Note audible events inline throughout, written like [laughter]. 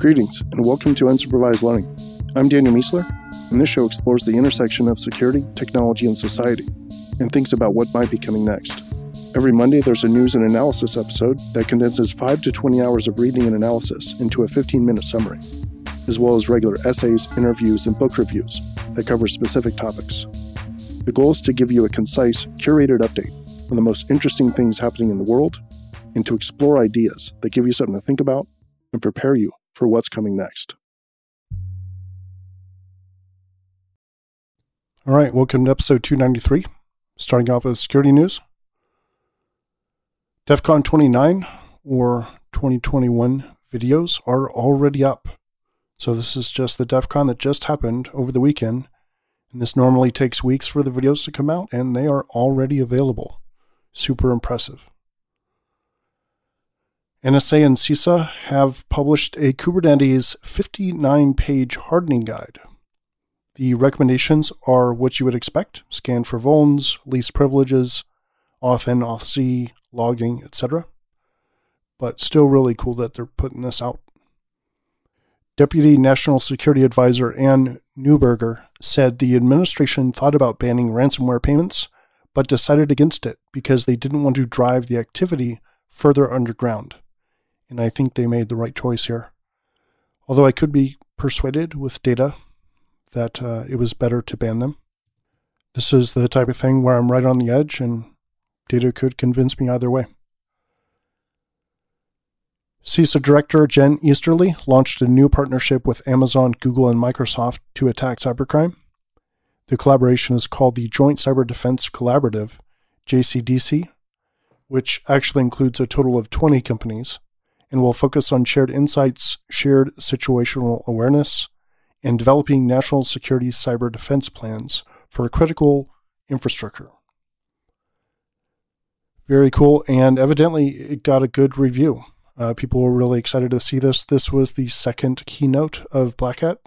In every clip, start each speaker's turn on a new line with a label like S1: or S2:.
S1: Greetings, and welcome to Unsupervised Learning. I'm Daniel Miessler, and this show explores the intersection of security, technology, and society, and thinks about what might be coming next. Every Monday, there's a news and analysis episode that condenses 5 to 20 hours of reading and analysis into a 15 minute summary, as well as regular essays, interviews, and book reviews that cover specific topics. The goal is to give you a concise, curated update on the most interesting things happening in the world and to explore ideas that give you something to think about and prepare you for what's coming next. All right, welcome to episode 293. Starting off with security news. DEF CON 29 or 2021 videos are already up. So this is just the DEF CON that just happened over the weekend. And this normally takes weeks for the videos to come out, and they are already available. Super impressive. NSA and CISA have published a Kubernetes 59 page hardening guide. The recommendations are what you would expect scan for vulns, least privileges, auth in, auth z, logging, etc. But still really cool that they're putting this out. Deputy National Security Advisor Anne Neuberger said the administration thought about banning ransomware payments, but decided against it because they didn't want to drive the activity further underground and I think they made the right choice here. Although I could be persuaded with data that uh, it was better to ban them. This is the type of thing where I'm right on the edge, and data could convince me either way. CISA Director Jen Easterly launched a new partnership with Amazon, Google, and Microsoft to attack cybercrime. The collaboration is called the Joint Cyber Defense Collaborative, JCDC, which actually includes a total of 20 companies and will focus on shared insights, shared situational awareness, and developing national security cyber defense plans for critical infrastructure. Very cool, and evidently it got a good review. Uh, people were really excited to see this. This was the second keynote of Black Hat,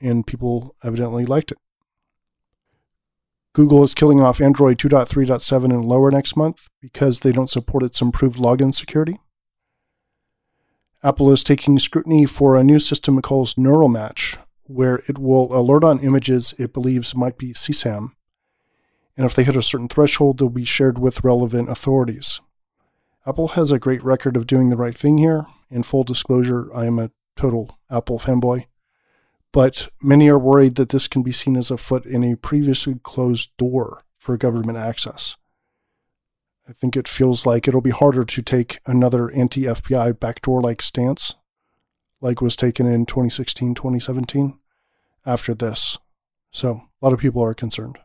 S1: and people evidently liked it. Google is killing off Android 2.3.7 and lower next month because they don't support its improved login security. Apple is taking scrutiny for a new system it calls Neural Match, where it will alert on images it believes might be CSAM. And if they hit a certain threshold, they'll be shared with relevant authorities. Apple has a great record of doing the right thing here. In full disclosure, I am a total Apple fanboy. But many are worried that this can be seen as a foot in a previously closed door for government access. I think it feels like it'll be harder to take another anti FBI backdoor like stance, like was taken in 2016, 2017, after this. So a lot of people are concerned.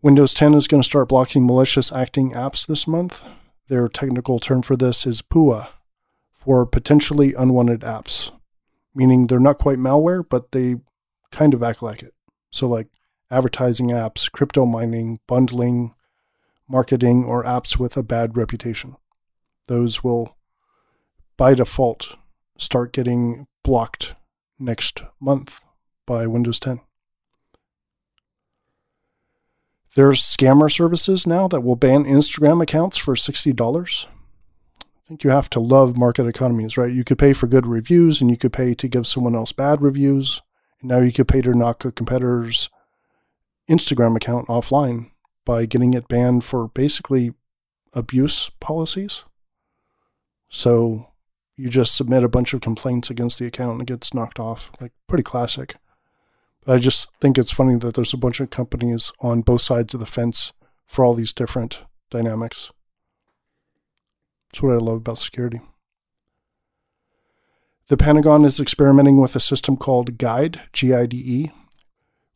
S1: Windows 10 is going to start blocking malicious acting apps this month. Their technical term for this is PUA, for potentially unwanted apps, meaning they're not quite malware, but they kind of act like it. So, like advertising apps, crypto mining, bundling, marketing, or apps with a bad reputation. Those will, by default, start getting blocked next month by Windows 10. There's scammer services now that will ban Instagram accounts for $60. I think you have to love market economies, right? You could pay for good reviews and you could pay to give someone else bad reviews. And now you could pay to knock a competitor's Instagram account offline by getting it banned for basically abuse policies. So you just submit a bunch of complaints against the account and it gets knocked off. Like pretty classic. But I just think it's funny that there's a bunch of companies on both sides of the fence for all these different dynamics. That's what I love about security. The Pentagon is experimenting with a system called GIDE, G I D E,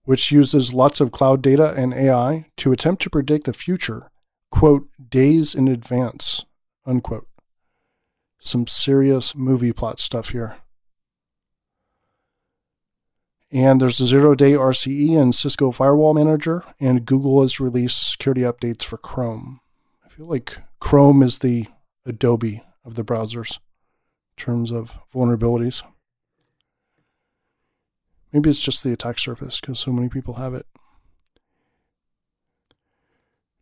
S1: which uses lots of cloud data and AI to attempt to predict the future, quote, days in advance, unquote. Some serious movie plot stuff here. And there's a zero day RCE and Cisco Firewall Manager, and Google has released security updates for Chrome. I feel like Chrome is the Adobe of the browsers in terms of vulnerabilities. Maybe it's just the attack surface because so many people have it.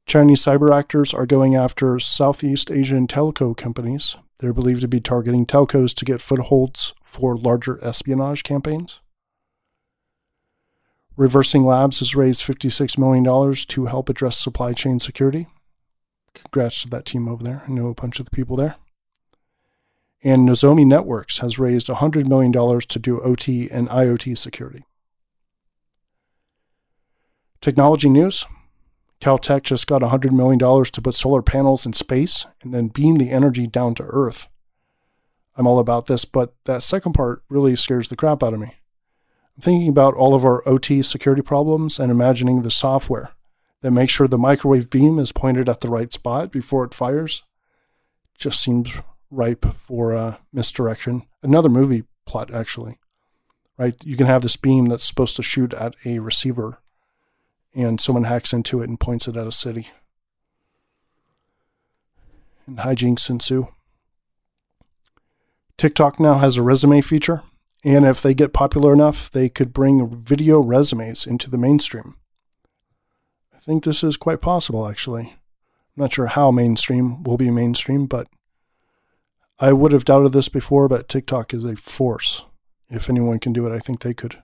S1: Chinese cyber actors are going after Southeast Asian telco companies. They're believed to be targeting telcos to get footholds for larger espionage campaigns. Reversing Labs has raised $56 million to help address supply chain security. Congrats to that team over there. I know a bunch of the people there. And Nozomi Networks has raised $100 million to do OT and IoT security. Technology news Caltech just got $100 million to put solar panels in space and then beam the energy down to Earth. I'm all about this, but that second part really scares the crap out of me. I'm thinking about all of our OT security problems and imagining the software that makes sure the microwave beam is pointed at the right spot before it fires. Just seems ripe for uh, misdirection. Another movie plot, actually. Right? You can have this beam that's supposed to shoot at a receiver, and someone hacks into it and points it at a city. And hijinks ensue. TikTok now has a resume feature and if they get popular enough, they could bring video resumes into the mainstream. I think this is quite possible, actually. I'm not sure how mainstream will be mainstream, but I would have doubted this before, but TikTok is a force. If anyone can do it, I think they could.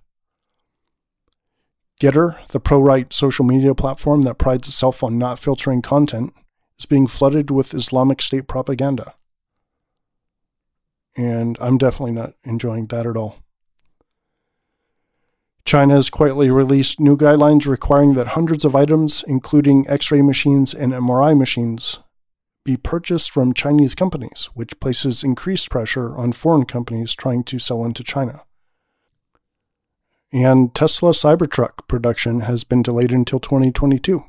S1: Gettr, the pro right social media platform that prides itself on not filtering content, is being flooded with Islamic State propaganda and I'm definitely not enjoying that at all. China has quietly released new guidelines requiring that hundreds of items, including X ray machines and MRI machines, be purchased from Chinese companies, which places increased pressure on foreign companies trying to sell into China. And Tesla Cybertruck production has been delayed until 2022,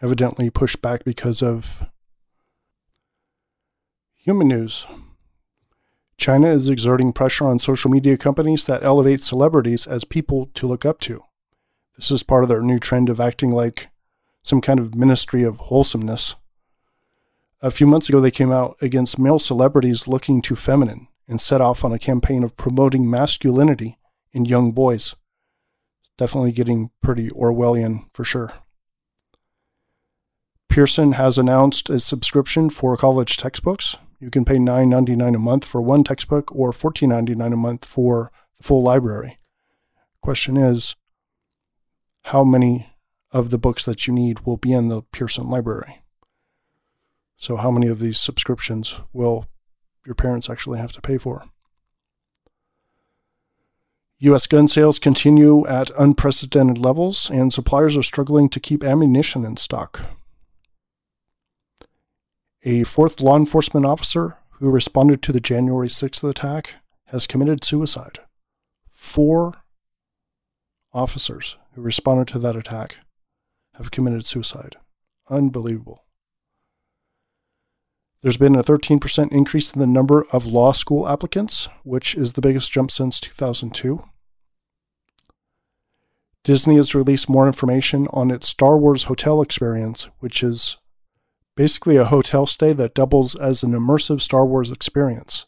S1: evidently pushed back because of human news. China is exerting pressure on social media companies that elevate celebrities as people to look up to. This is part of their new trend of acting like some kind of ministry of wholesomeness. A few months ago, they came out against male celebrities looking too feminine and set off on a campaign of promoting masculinity in young boys. Definitely getting pretty Orwellian for sure. Pearson has announced a subscription for college textbooks. You can pay $9.99 a month for one textbook or $14.99 a month for the full library. Question is, how many of the books that you need will be in the Pearson library? So, how many of these subscriptions will your parents actually have to pay for? U.S. gun sales continue at unprecedented levels, and suppliers are struggling to keep ammunition in stock. A fourth law enforcement officer who responded to the January 6th attack has committed suicide. Four officers who responded to that attack have committed suicide. Unbelievable. There's been a 13% increase in the number of law school applicants, which is the biggest jump since 2002. Disney has released more information on its Star Wars hotel experience, which is basically a hotel stay that doubles as an immersive Star Wars experience.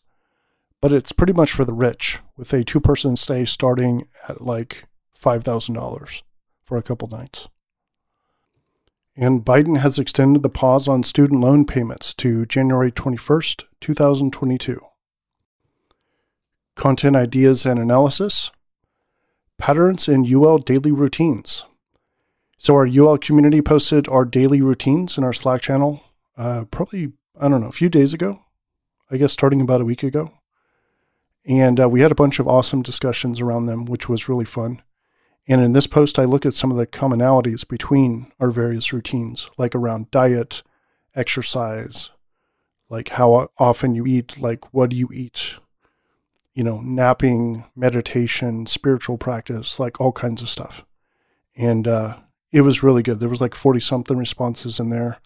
S1: But it's pretty much for the rich, with a two person stay starting at like $5,000 for a couple nights. And Biden has extended the pause on student loan payments to January 21st, 2022. Content ideas and analysis. Patterns in UL daily routines. So our UL community posted our daily routines in our Slack channel, uh, probably I don't know a few days ago, I guess starting about a week ago, and uh, we had a bunch of awesome discussions around them, which was really fun. And in this post, I look at some of the commonalities between our various routines, like around diet, exercise, like how often you eat, like what do you eat, you know, napping, meditation, spiritual practice, like all kinds of stuff. And uh, it was really good. There was like 40 something responses in there.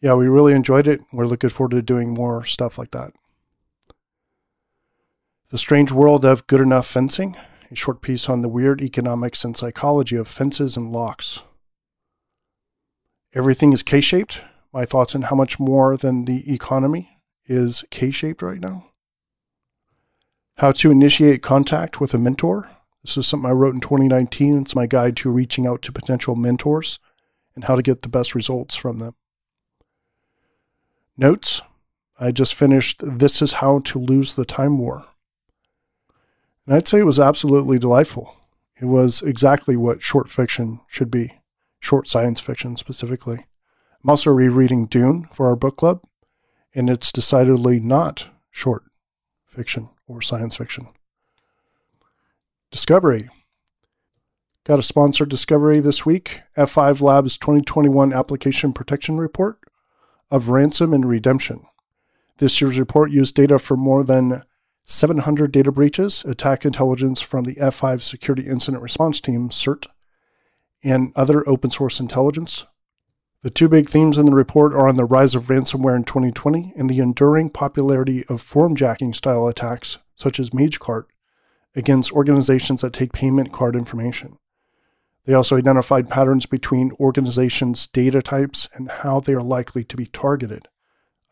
S1: Yeah, we really enjoyed it. We're looking forward to doing more stuff like that. The Strange World of Good Enough Fencing, a short piece on the weird economics and psychology of fences and locks. Everything is K shaped. My thoughts on how much more than the economy is K shaped right now. How to initiate contact with a mentor. This is something I wrote in 2019. It's my guide to reaching out to potential mentors and how to get the best results from them. Notes I just finished This is How to Lose the Time War. And I'd say it was absolutely delightful. It was exactly what short fiction should be, short science fiction specifically. I'm also rereading Dune for our book club, and it's decidedly not short fiction or science fiction. Discovery. Got a sponsored discovery this week F5 Labs 2021 Application Protection Report of Ransom and Redemption. This year's report used data from more than 700 data breaches, attack intelligence from the F5 Security Incident Response Team, CERT, and other open source intelligence. The two big themes in the report are on the rise of ransomware in 2020 and the enduring popularity of formjacking style attacks, such as MageCart, against organizations that take payment card information. They also identified patterns between organizations' data types and how they are likely to be targeted.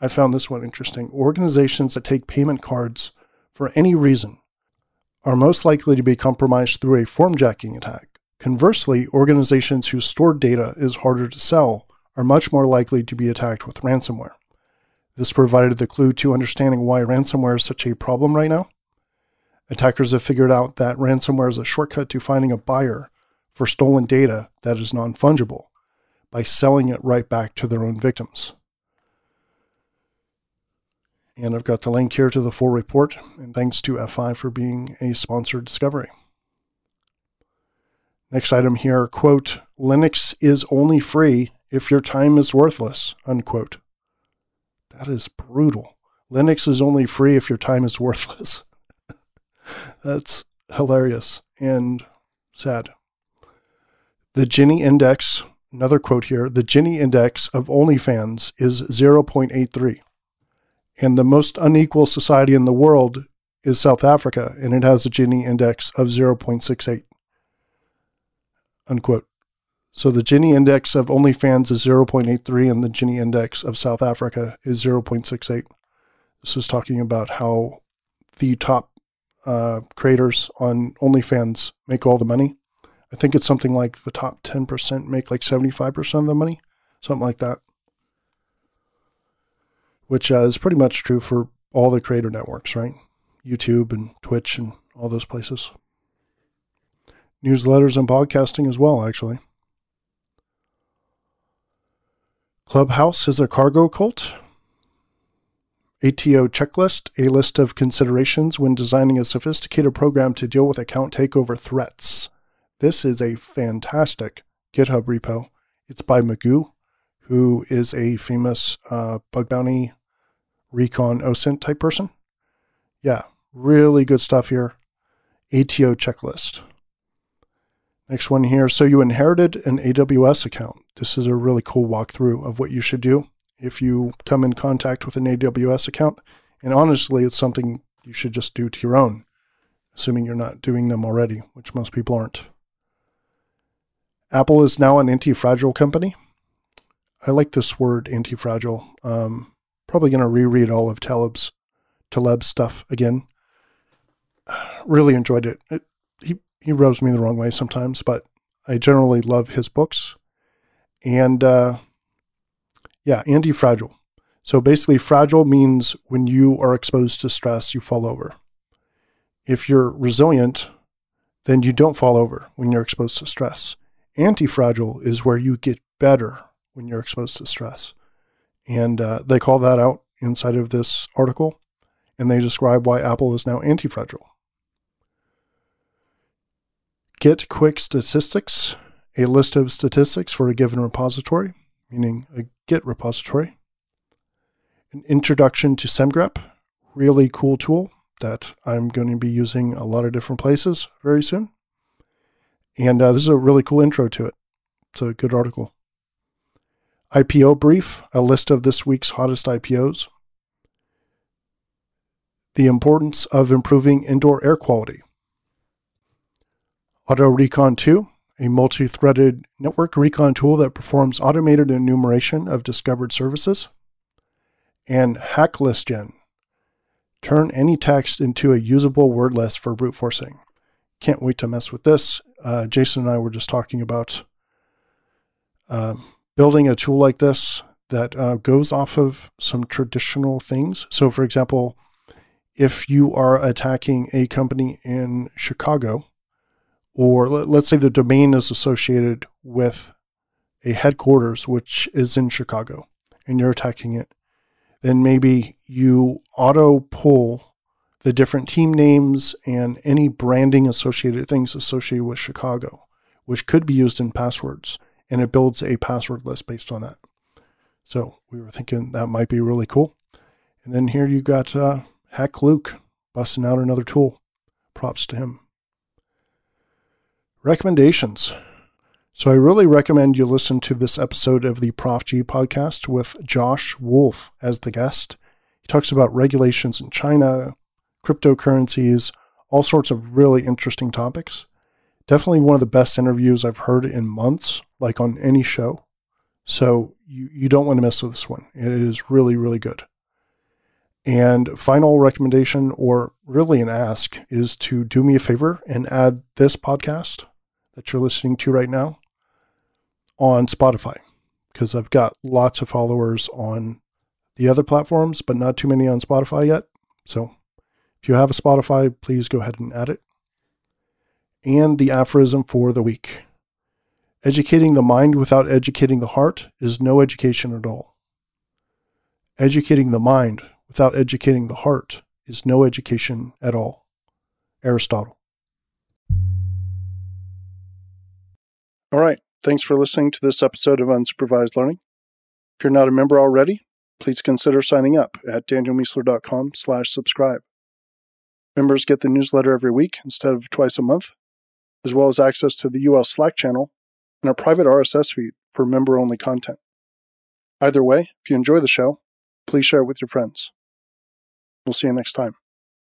S1: I found this one interesting. Organizations that take payment cards for any reason are most likely to be compromised through a formjacking attack. Conversely, organizations whose stored data is harder to sell are much more likely to be attacked with ransomware. This provided the clue to understanding why ransomware is such a problem right now. Attackers have figured out that ransomware is a shortcut to finding a buyer for stolen data that is non fungible by selling it right back to their own victims. And I've got the link here to the full report. And thanks to F5 for being a sponsored discovery. Next item here, quote, Linux is only free if your time is worthless, unquote. That is brutal. Linux is only free if your time is worthless. [laughs] That's hilarious and sad. The Gini index, another quote here, the Gini index of OnlyFans is 0.83. And the most unequal society in the world is South Africa, and it has a Gini index of 0.68. Unquote. So the Gini index of OnlyFans is 0.83, and the Gini index of South Africa is 0.68. This is talking about how the top uh, creators on OnlyFans make all the money. I think it's something like the top 10% make like 75% of the money, something like that which uh, is pretty much true for all the creator networks, right? YouTube and Twitch and all those places. Newsletters and podcasting as well, actually. Clubhouse is a cargo cult. ATO checklist, a list of considerations when designing a sophisticated program to deal with account takeover threats. This is a fantastic GitHub repo. It's by Magoo, who is a famous uh, bug bounty recon OSINT type person. Yeah, really good stuff here. ATO checklist. Next one here. So you inherited an AWS account. This is a really cool walkthrough of what you should do if you come in contact with an AWS account. And honestly, it's something you should just do to your own, assuming you're not doing them already, which most people aren't. Apple is now an anti fragile company. I like this word anti fragile. Um, probably going to reread all of Taleb's Taleb's stuff again. [sighs] Really enjoyed it. it. He he rubs me the wrong way sometimes, but I generally love his books. And uh, yeah, anti-fragile. So basically, fragile means when you are exposed to stress, you fall over. If you're resilient, then you don't fall over when you're exposed to stress. Anti-fragile is where you get better when you're exposed to stress. And uh, they call that out inside of this article, and they describe why Apple is now anti fragile. Get quick statistics, a list of statistics for a given repository, meaning a Git repository. An introduction to SemGrep, really cool tool that I'm going to be using a lot of different places very soon. And uh, this is a really cool intro to it. It's a good article. IPO brief, a list of this week's hottest IPOs. The importance of improving indoor air quality. Auto Recon 2, a multi threaded network recon tool that performs automated enumeration of discovered services. And haklistgen, turn any text into a usable word list for brute forcing. Can't wait to mess with this. Uh, Jason and I were just talking about Uh, building a tool like this that uh, goes off of some traditional things. So, for example, if you are attacking a company in Chicago, or let's say the domain is associated with a headquarters which is in Chicago and you're attacking it, then maybe you auto pull the different team names and any branding associated things associated with Chicago, which could be used in passwords. And it builds a password list based on that. So we were thinking that might be really cool. And then here you got uh, Hakluke busting out another tool. Props to him. Recommendations. So I really recommend you listen to this episode of the Prof G podcast with Josh Wolfe as the guest. He talks about regulations in China, cryptocurrencies, all sorts of really interesting topics. Definitely one of the best interviews I've heard in months, like on any show. So you, you don't want to miss this one. It is really, really good. And final recommendation, or really an ask, is to do me a favor and add this podcast that you're listening to right now on Spotify because I've got lots of followers on the other platforms, but not too many on Spotify yet. So if you have a Spotify, please go ahead and add it. And the aphorism for the week Educating the mind without educating the heart is no education at all. Educating the mind without educating the heart is no education at all. Aristotle. All right. Thanks for listening to this episode of Unsupervised Learning. If you're not a member already, please consider signing up at danielmiessler.com slash subscribe. Members get the newsletter every week instead of twice a month, as well as access to the UL Slack channel and a private RSS feed for member-only content. Either way, if you enjoy the show, please share it with your friends. We'll see you next time.